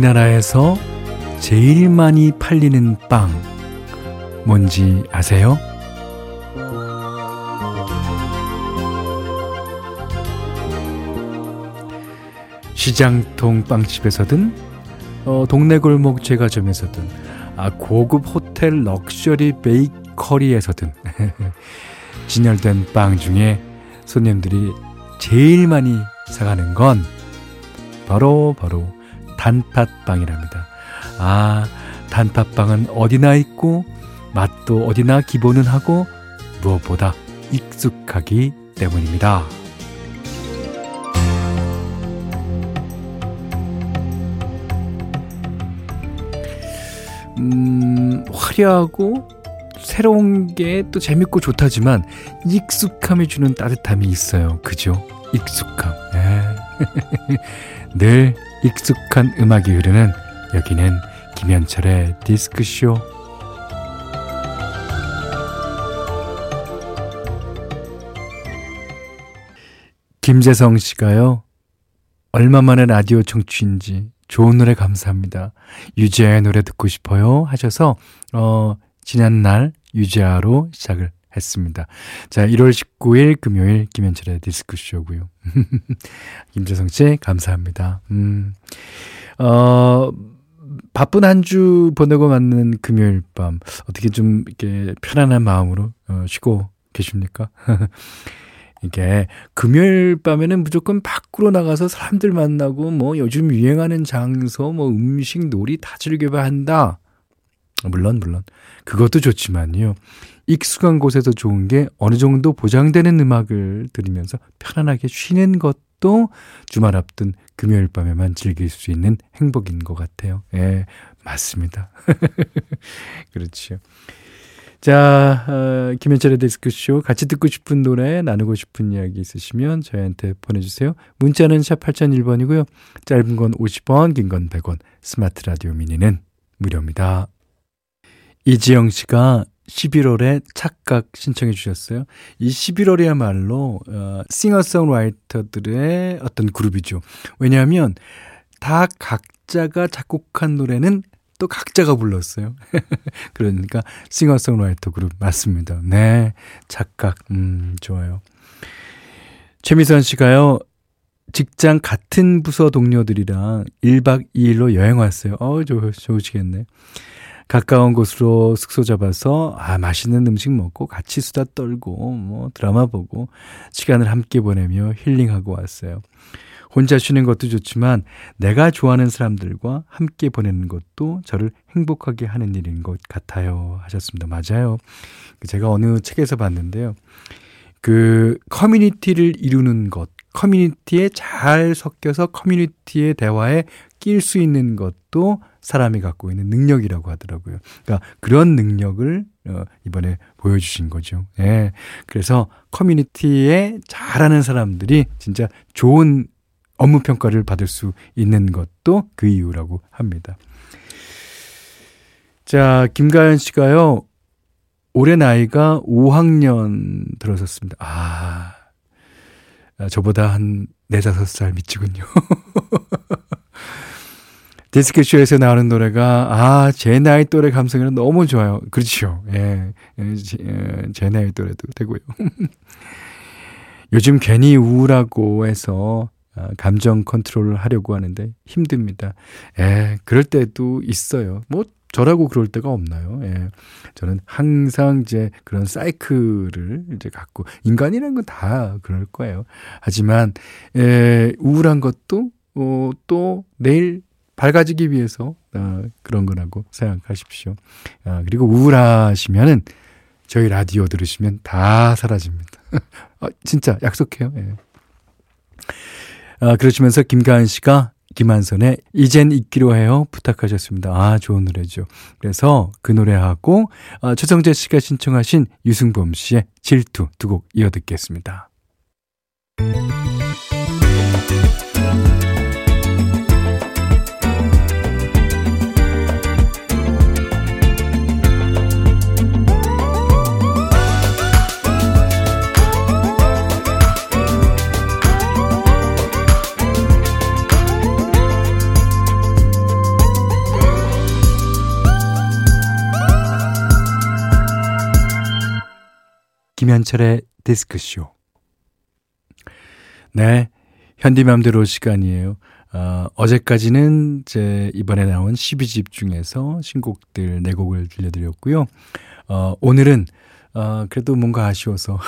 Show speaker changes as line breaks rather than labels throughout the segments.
우리나라에서 제일 많이 팔리는 빵 뭔지 아세요? 시장통 빵집에서든 어, 동네 골목 제과점에서든 아, 고급 호텔 럭셔리 베이커리에서든 진열된 빵 중에 손님들이 제일 많이 사가는 건 바로 바로 단팥빵이랍니다. 아, 단팥빵은 어디나 있고 맛도 어디나 기본은 하고 무엇보다 익숙하기 때문입니다. 음, 화려하고 새로운 게 또 재밌고 좋다지만 익숙함이 주는 따뜻함이 있어요. 그죠? 익숙함. 예. 늘 익숙한 음악이 흐르는 여기는 김현철의 디스크쇼. 김재성 씨가요. 얼마 만에 라디오 청취인지 좋은 노래 감사합니다. 유재하의 노래 듣고 싶어요 하셔서 어 지난날 유재하로 시작을 했습니다. 자, 1월 19일 금요일 김현철의 디스크쇼고요. 김재성 씨 감사합니다. 음. 어 바쁜 한 주 보내고 맞는 금요일 밤 어떻게 좀 이렇게 편안한 마음으로 어, 쉬고 계십니까? 이게 금요일 밤에는 무조건 밖으로 나가서 사람들 만나고 뭐 요즘 유행하는 장소 뭐 음식 놀이 다 즐겨봐야 한다. 물론 물론 그것도 좋지만요. 익숙한 곳에서 좋은 게 어느 정도 보장되는 음악을 들으면서 편안하게 쉬는 것도 주말 앞둔 금요일 밤에만 즐길 수 있는 행복인 것 같아요. 예, 맞습니다. 그렇죠. 자, 어, 김현철의 데스크쇼 같이 듣고 싶은 노래, 나누고 싶은 이야기 있으시면 저희한테 보내주세요. 문자는 샵 8001번이고요. 짧은 건 50원, 긴 건 100원, 스마트 라디오 미니는 무료입니다. 이지영 씨가 11월에 착각 신청해 주셨어요. 이 11월이야말로 어, 싱어송라이터들의 어떤 그룹이죠. 왜냐하면 다 각자가 작곡한 노래는 또 각자가 불렀어요. 그러니까 싱어송라이터 그룹 맞습니다. 네, 착각 음 좋아요. 최미선 씨가요. 직장 같은 부서 동료들이랑 1박 2일로 여행 왔어요. 어, 좋, 좋으시겠네. 가까운 곳으로 숙소 잡아서 아 맛있는 음식 먹고 같이 수다 떨고 뭐 드라마 보고 시간을 함께 보내며 힐링하고 왔어요. 혼자 쉬는 것도 좋지만 내가 좋아하는 사람들과 함께 보내는 것도 저를 행복하게 하는 일인 것 같아요. 하셨습니다. 맞아요. 제가 어느 책에서 봤는데요. 그 커뮤니티를 이루는 것, 커뮤니티에 잘 섞여서 커뮤니티의 대화에 낄 수 있는 것도 사람이 갖고 있는 능력이라고 하더라고요. 그러니까 그런 능력을 어, 이번에 보여주신 거죠. 예. 네. 그래서 커뮤니티에 잘하는 사람들이 진짜 좋은 업무 평가를 받을 수 있는 것도 그 이유라고 합니다. 자, 김가연 씨가요. 올해 나이가 5학년 들어섰습니다. 아, 저보다 한 4, 5살 미치군요. 디스크쇼에서 나오는 노래가, 아, 제 나이 또래 감성이랑 너무 좋아요. 그렇죠. 예. 제, 제 나이 또래도 되고요. 요즘 괜히 우울하고 해서 아, 감정 컨트롤을 하려고 하는데 힘듭니다. 예, 그럴 때도 있어요. 뭐 저라고 그럴 때가 없나요? 예. 저는 항상 이제 그런 사이클을 이제 갖고 인간이라는 건 다 그럴 거예요. 하지만 예, 우울한 것도 어, 또 내일 밝아지기 위해서 어, 그런 거라고 생각하십시오. 아, 그리고 우울하시면은 저희 라디오 들으시면 다 사라집니다. 아, 진짜 약속해요. 예. 아, 그러시면서 김가은 씨가 김한선의 이젠 잊기로 해요 부탁하셨습니다. 아 좋은 노래죠. 그래서 그 노래하고 아, 최성재 씨가 신청하신 유승범 씨의 질투 두 곡 이어 듣겠습니다. 김현철의 디스크쇼. 네. 현디맘대로 시간이에요. 어, 어제까지는 제 이번에 나온 12집 중에서 신곡들 4곡을 들려드렸고요. 어, 오늘은 어, 그래도 뭔가 아쉬워서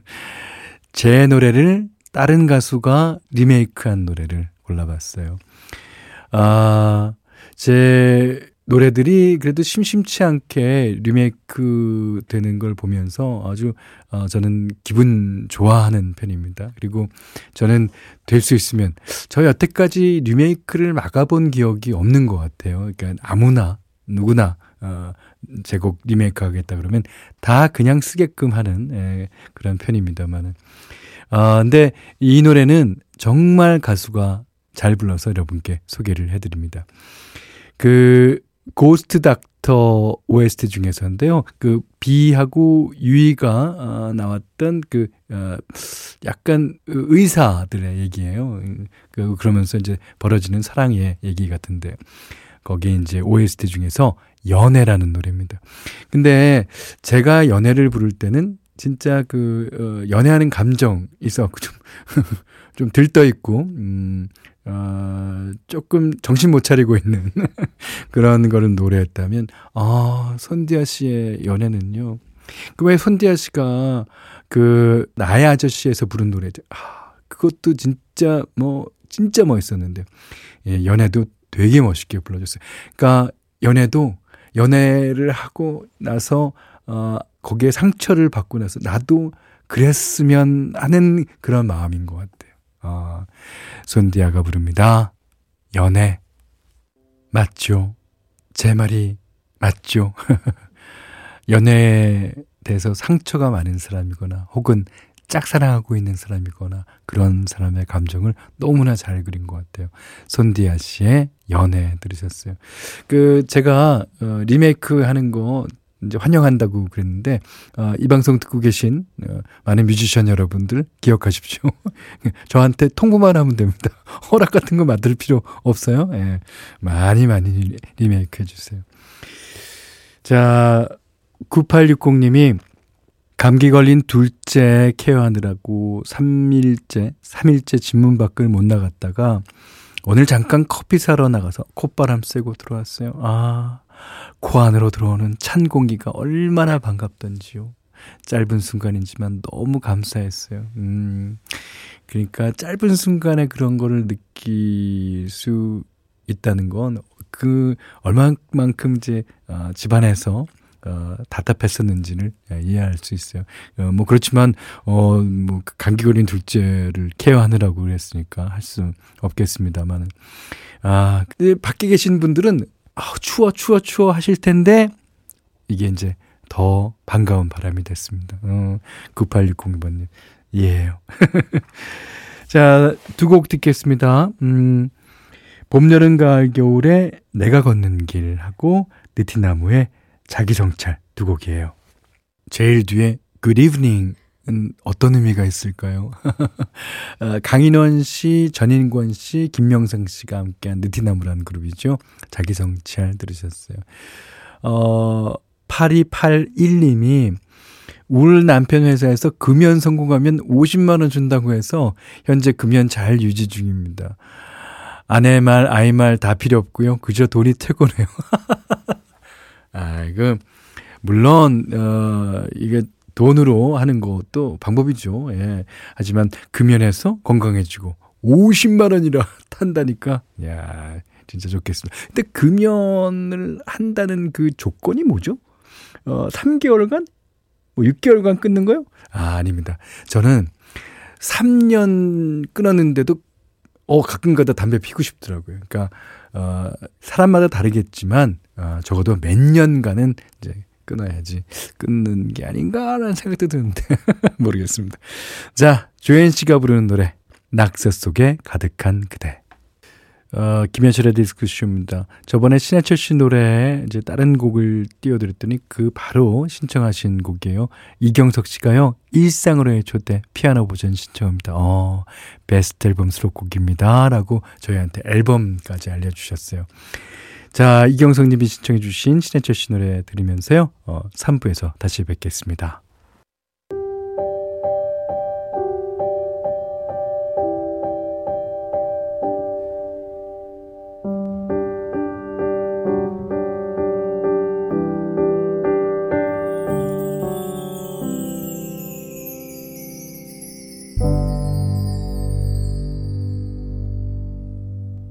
제 노래를 다른 가수가 리메이크한 노래를 골라봤어요. 아, 제 노래들이 그래도 심심치 않게 리메이크 되는 걸 보면서 아주 어, 저는 기분 좋아하는 편입니다. 그리고 저는 될 수 있으면 저 여태까지 리메이크를 막아본 기억이 없는 것 같아요. 그러니까 아무나 누구나 어, 제곡 리메이크 하겠다 그러면 다 그냥 쓰게끔 하는 예, 그런 편입니다만은. 아, 근데 이 노래는 정말 가수가 잘 불러서 여러분께 소개를 해드립니다. 그 고스트 닥터 OST 중에서인데요. 그 비하고 유이가 어, 나왔던 그 어, 약간 의사들의 얘기예요. 그 그러면서 이제 벌어지는 사랑의 얘기 같은데 거기에 이제 OST 중에서 연애라는 노래입니다. 근데 제가 연애를 부를 때는 진짜 그 어, 연애하는 감정 있어갖고 좀 좀 들떠 있고 음 어, 조금 정신 못 차리고 있는 그런 거를 노래했다면, 아, 손디아 씨의 연애는요. 그 왜 손디아 씨가 그 나의 아저씨에서 부른 노래죠. 아, 그것도 진짜 뭐, 진짜 멋있었는데, 예, 연애도 되게 멋있게 불러줬어요. 그러니까 연애도 연애를 하고 나서, 어, 거기에 상처를 받고 나서 나도 그랬으면 하는 그런 마음인 것 같아요. 어, 손디아가 부릅니다. 연애. 맞죠. 제 말이 맞죠. 연애에 대해서 상처가 많은 사람이거나 혹은 짝사랑하고 있는 사람이거나 그런 사람의 감정을 너무나 잘 그린 것 같아요. 손디아 씨의 연애 들으셨어요. 그 제가 어, 리메이크 하는 거 이제 환영한다고 그랬는데 어, 이 방송 듣고 계신 어, 많은 뮤지션 여러분들 기억하십시오. 저한테 통보만 하면 됩니다. 허락 같은 거 만들 필요 없어요. 예. 많이 많이 리메이크 해주세요. 자 9860님이 감기 걸린 둘째 케어하느라고 3일째 3일째 집문 밖을 못 나갔다가 오늘 잠깐 커피 사러 나가서 콧바람 쐬고 들어왔어요. 아, 코 안으로 들어오는 찬 공기가 얼마나 반갑던지요. 짧은 순간이지만 너무 감사했어요. 음, 그러니까 짧은 순간에 그런 거를 느낄 수 있다는 건 그 얼마만큼 이제 어, 집안에서 어, 답답했었는지를 이해할 수 있어요. 어, 뭐 그렇지만 어 뭐 감기 걸린 둘째를 케어하느라고 그랬으니까 할 수 없겠습니다만은 아 밖에 계신 분들은 아, 추워, 추워, 추워 하실 텐데, 이게 이제 더 반가운 바람이 됐습니다. 어, 9860번님. 이해해요. 자, 두 곡 듣겠습니다. 음, 봄, 여름, 가을, 겨울에 내가 걷는 길하고 느티나무의 자기 정찰 두 곡이에요. 제일 뒤에 Good Evening 은 어떤 의미가 있을까요? 어, 강인원 씨, 전인권 씨, 김명상 씨가 함께한 느티나무라는 그룹이죠. 자기 성찰 들으셨어요. 어, 8281님이 울 남편 회사에서 금연 성공하면 50만원 준다고 해서 현재 금연 잘 유지 중입니다. 아내 말, 아이 말 다 필요 없고요. 그저 돈이 최고네요. 아, 이거, 물론, 어, 이게 돈으로 하는 것도 방법이죠. 예. 하지만 금연해서 건강해지고 50만 원이라 탄다니까. 야, 진짜 좋겠습니다. 근데 금연을 한다는 그 조건이 뭐죠? 어, 3개월간 뭐 6개월간 끊는 거요? 아, 아닙니다. 저는 3년 끊었는데도 어 가끔가다 담배 피고 싶더라고요. 그러니까 어 사람마다 다르겠지만 어 적어도 몇 년간은 이제 끊어야지 끊는 게 아닌가라는 생각도 드는데 모르겠습니다. 자, 조현 씨가 부르는 노래 낙서 속에 가득한 그대. 어, 김현철의 디스크쇼입니다. 저번에 신해철 씨 노래 이제 다른 곡을 띄워드렸더니 그 바로 신청하신 곡이에요. 이경석 씨가요, 일상으로의 초대 피아노 버전 신청합니다. 어, 베스트 앨범 수록곡입니다. 라고 저희한테 앨범까지 알려주셨어요. 자, 이경성 님이 신청해 주신 신해철 씨 노래 들으면서요. 어, 3부에서 다시 뵙겠습니다.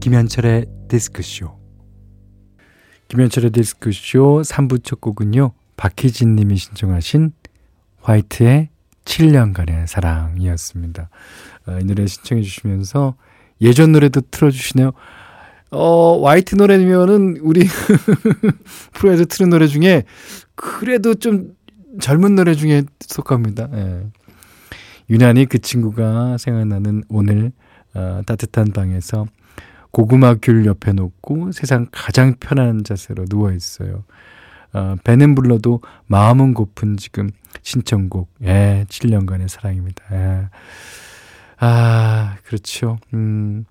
김현철의 디스크쇼 김현철의 디스크쇼 3부 첫 곡은요, 박희진 님이 신청하신 화이트의 7년간의 사랑이었습니다. 어, 이 노래 신청해 주시면서 예전 노래도 틀어주시네요. 어, 화이트 노래면은 우리 프로에서 틀은 노래 중에 그래도 좀 젊은 노래 중에 속합니다. 예. 유난히 그 친구가 생각나는 오늘 어, 따뜻한 방에서 고구마 귤 옆에 놓고 세상 가장 편한 자세로 누워 있어요. 어, 배는 불러도 마음은 고픈 지금 신청곡, 예, 7년간의 사랑입니다. 예. 아, 그렇죠. 음,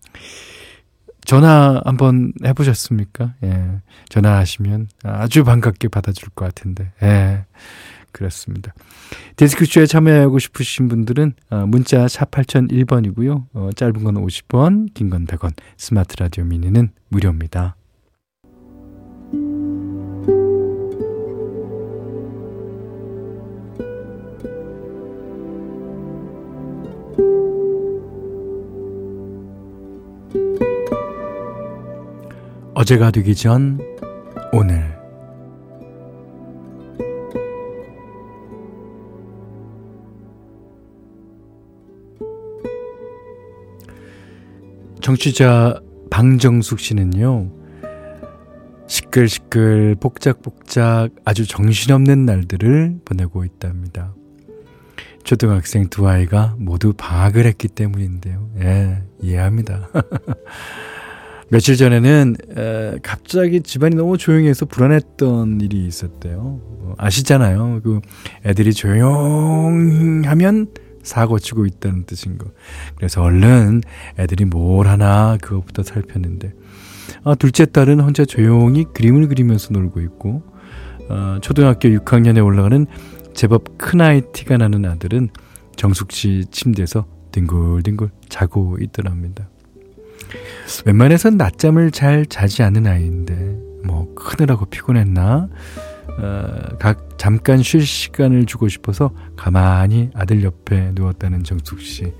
전화 한번 해보셨습니까? 예, 전화하시면 아주 반갑게 받아줄 것 같은데, 예. 그렇습니다. 디스크쇼에 참여하고 싶으신 분들은 어, 문자 샵 8001번이고요. 어, 짧은 건 50원, 긴 건 100원, 스마트 라디오 미니는 무료입니다. 어제가 되기 전 오늘 정취자 방정숙 씨는요, 시끌시끌 복작복작 아주 정신없는 날들을 보내고 있답니다. 초등학생 두 아이가 모두 방학을 했기 때문인데요. 예, 이해합니다. 며칠 전에는 에, 갑자기 집안이 너무 조용해서 불안했던 일이 있었대요. 어, 아시잖아요. 그 애들이 조용하면 사고 치고 있다는 뜻인 거. 그래서 얼른 애들이 뭘 하나 그것부터 살폈는데 아, 둘째 딸은 혼자 조용히 그림을 그리면서 놀고 있고 어, 초등학교 6학년에 올라가는 제법 큰 아이 티가 나는 아들은 정숙 씨 침대에서 뒹굴뒹굴 자고 있더랍니다. 웬만해선 낮잠을 잘 자지 않는 아이인데 뭐 크느라고 피곤했나 어, 각 잠깐 쉴 시간을 주고 싶어서 가만히 아들 옆에 누웠다는 정숙 씨.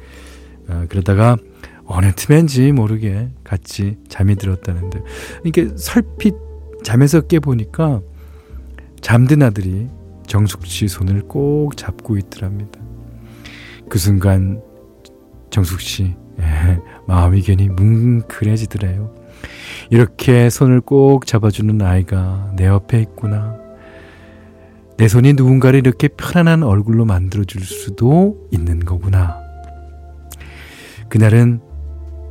어, 그러다가 어느 틈엔지 모르게 같이 잠이 들었다는데 이게 설핏 잠에서 깨 보니까 잠든 아들이 정숙 씨 손을 꼭 잡고 있더랍니다. 그 순간 정숙 씨 예, 마음이 괜히 뭉클해지더래요. 이렇게 손을 꼭 잡아주는 아이가 내 옆에 있구나. 내 손이 누군가를 이렇게 편안한 얼굴로 만들어줄 수도 있는 거구나. 그날은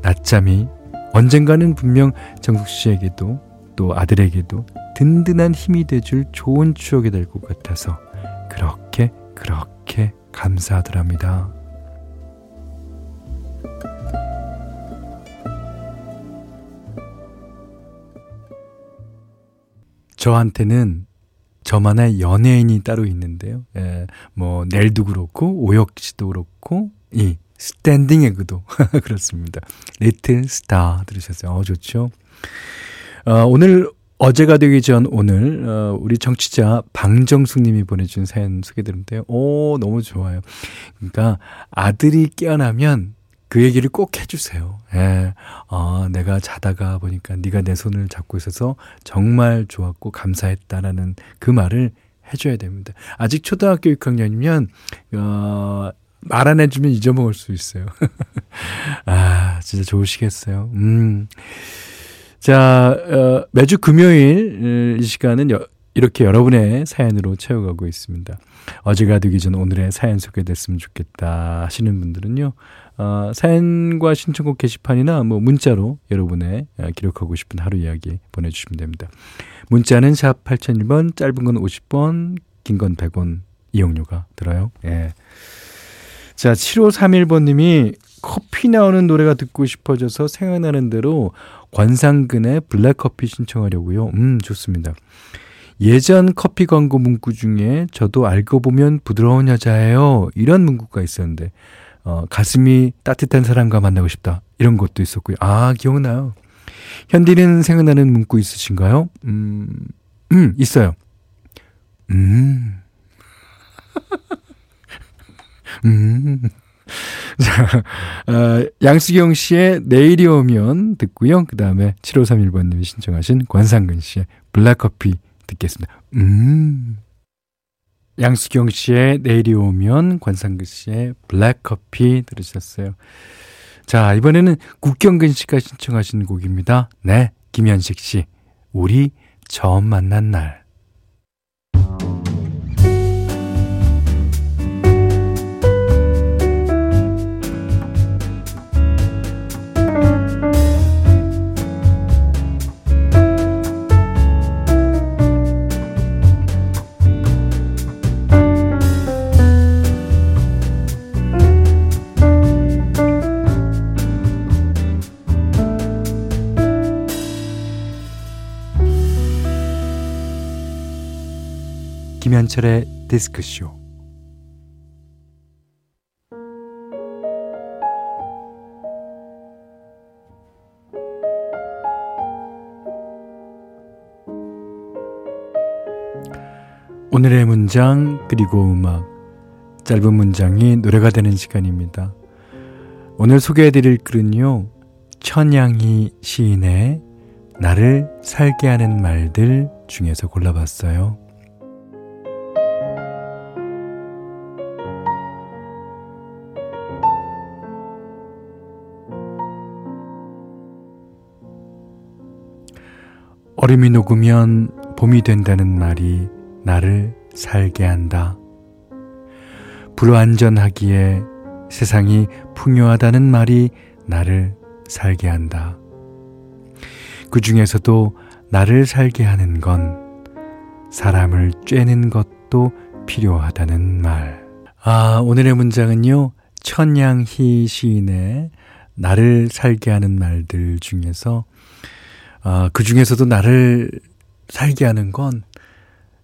낮잠이 언젠가는 분명 정숙 씨에게도 또 아들에게도 든든한 힘이 돼줄 좋은 추억이 될 것 같아서 그렇게 그렇게 감사하더랍니다. 저한테는 저만의 연예인이 따로 있는데요. 예, 뭐 넬도 그렇고 오혁 씨도 그렇고 이 스탠딩 에그도 그렇습니다. 리틀 스타 들으셨어요. 어 좋죠. 어, 오늘 어제가 되기 전 오늘 어, 우리 정치자 방정숙 님이 보내준 사연 소개드렸는데요. 오 너무 좋아요. 그러니까 아들이 깨어나면 그 얘기를 꼭 해주세요. 예. 어, 내가 자다가 보니까 네가 내 손을 잡고 있어서 정말 좋았고 감사했다라는 그 말을 해줘야 됩니다. 아직 초등학교 6학년이면 어, 말 안 해주면 잊어먹을 수 있어요. 아, 진짜 좋으시겠어요. 음. 자, 어, 매주 금요일 이 시간은 여, 이렇게 여러분의 사연으로 채워가고 있습니다. 어제가 되기 전 오늘의 사연 소개됐으면 좋겠다 하시는 분들은요. 어, 사연과 신청곡 게시판이나 뭐 문자로 여러분의 어, 기록하고 싶은 하루 이야기 보내주시면 됩니다. 문자는 샵 8001번, 짧은 건 50번, 긴 건 100원 이용료가 들어요. 예. 자, 7531번님이 커피 나오는 노래가 듣고 싶어져서 생각나는 대로 관상근의 블랙커피 신청하려고요. 음, 좋습니다. 예전 커피 광고 문구 중에 저도 알고 보면 부드러운 여자예요. 이런 문구가 있었는데 어, 가슴이 따뜻한 사람과 만나고 싶다. 이런 것도 있었고요. 아, 기억나요. 현디는 생각나는 문구 있으신가요? 음, 음, 있어요. 음. 음. 자, 어, 양수경 씨의 내일이 오면 듣고요. 그 다음에 7531번님이 신청하신 권상근 씨의 블랙커피 듣겠습니다. 음. 양수경 씨의 내일이 오면 권상근 씨의 블랙커피 들으셨어요. 자, 이번에는 국경근 씨가 신청하신 곡입니다. 네, 김현식 씨. 우리 처음 만난 날. 김현철의 디스크쇼 오늘의 문장 그리고 음악 짧은 문장이 노래가 되는 시간입니다. 오늘 소개해드릴 글은요 천양희 시인의 나를 살게 하는 말들 중에서 골라봤어요. 얼음이 녹으면 봄이 된다는 말이 나를 살게 한다. 불완전하기에 세상이 풍요하다는 말이 나를 살게 한다. 그 중에서도 나를 살게 하는 건 사람을 쬐는 것도 필요하다는 말. 아, 오늘의 문장은요, 천양희 시인의 나를 살게 하는 말들 중에서 아, 그 중에서도 나를 살게 하는 건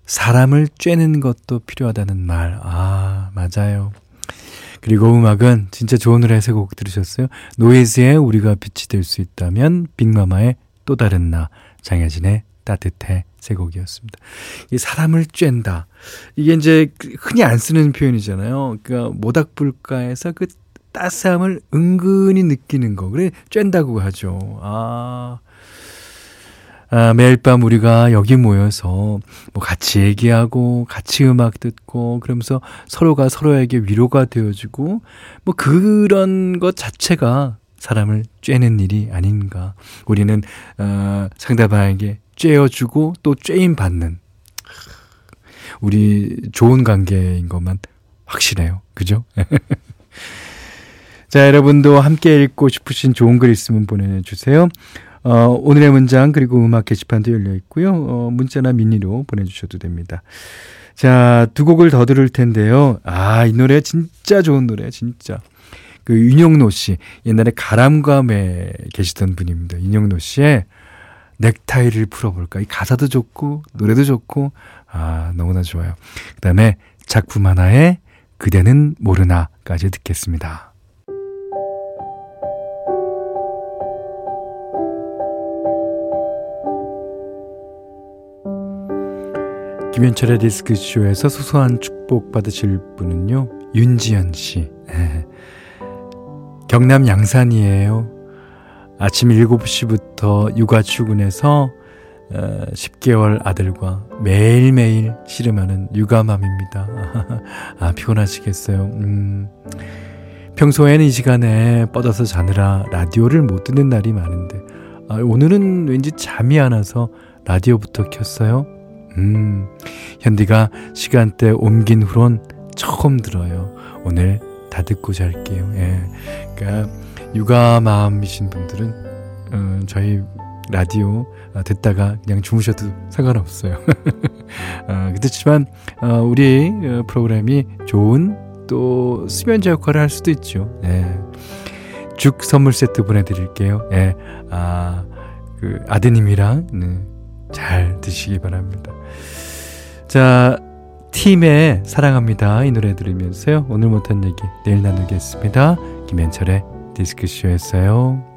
사람을 쬐는 것도 필요하다는 말. 아, 맞아요. 그리고 음악은 진짜 좋은 노래 세곡 들으셨어요? 노이즈의 우리가 빛이 될 수 있다면, 빅마마의 또 다른 나, 장혜진의 따뜻해 세 곡이었습니다. 이 사람을 쬐다. 이게 이제 흔히 안 쓰는 표현이잖아요. 그러니까 모닥불가에서 그 따스함을 은근히 느끼는 거. 그래, 쬐다고 하죠. 아, 아, 매일 밤 우리가 여기 모여서 뭐 같이 얘기하고 같이 음악 듣고 그러면서 서로가 서로에게 위로가 되어주고 뭐 그런 것 자체가 사람을 쬐는 일이 아닌가. 우리는 어, 상대방에게 쬐어주고 또 쬐임 받는 우리 좋은 관계인 것만 확실해요. 그죠? 자, 여러분도 함께 읽고 싶으신 좋은 글 있으면 보내주세요. 어, 오늘의 문장 그리고 음악 게시판도 열려 있고요. 어, 문자나 미니로 보내주셔도 됩니다. 자, 두 곡을 더 들을 텐데요. 아, 이 노래 진짜 좋은 노래, 진짜. 그 윤영노 씨, 옛날에 가람감에 계시던 분입니다. 윤영노 씨의 넥타이를 풀어볼까. 이 가사도 좋고, 노래도 좋고, 아, 너무나 좋아요. 그 다음에 작품 하나에 그대는 모르나까지 듣겠습니다. 김현철의 디스크쇼에서 소소한 축복 받으실 분은요, 윤지연 씨. 네. 경남 양산이에요. 아침 7시부터 육아 출근해서 어, 10개월 아들과 매일매일 씨름하는 육아맘입니다. 아, 피곤하시겠어요. 음, 평소에는 이 시간에 뻗어서 자느라 라디오를 못 듣는 날이 많은데, 아, 오늘은 왠지 잠이 안 와서 라디오부터 켰어요. 음, 현디가 시간대 옮긴 후론 처음 들어요. 오늘 다 듣고 잘게요. 예. 그러니까 육아 마음이신 분들은 어, 저희 라디오 어, 듣다가 그냥 주무셔도 상관없어요. 어, 그렇지만 어, 우리 어, 프로그램이 좋은 또 수면제 역할을 할 수도 있죠. 예. 죽 선물 세트 보내드릴게요. 예. 아, 그 아드님이랑 네, 잘 드시기 바랍니다. 자, 팀의 사랑합니다. 이 노래 들으면서요. 오늘 못한 얘기 내일 나누겠습니다. 김현철의 디스크쇼였어요.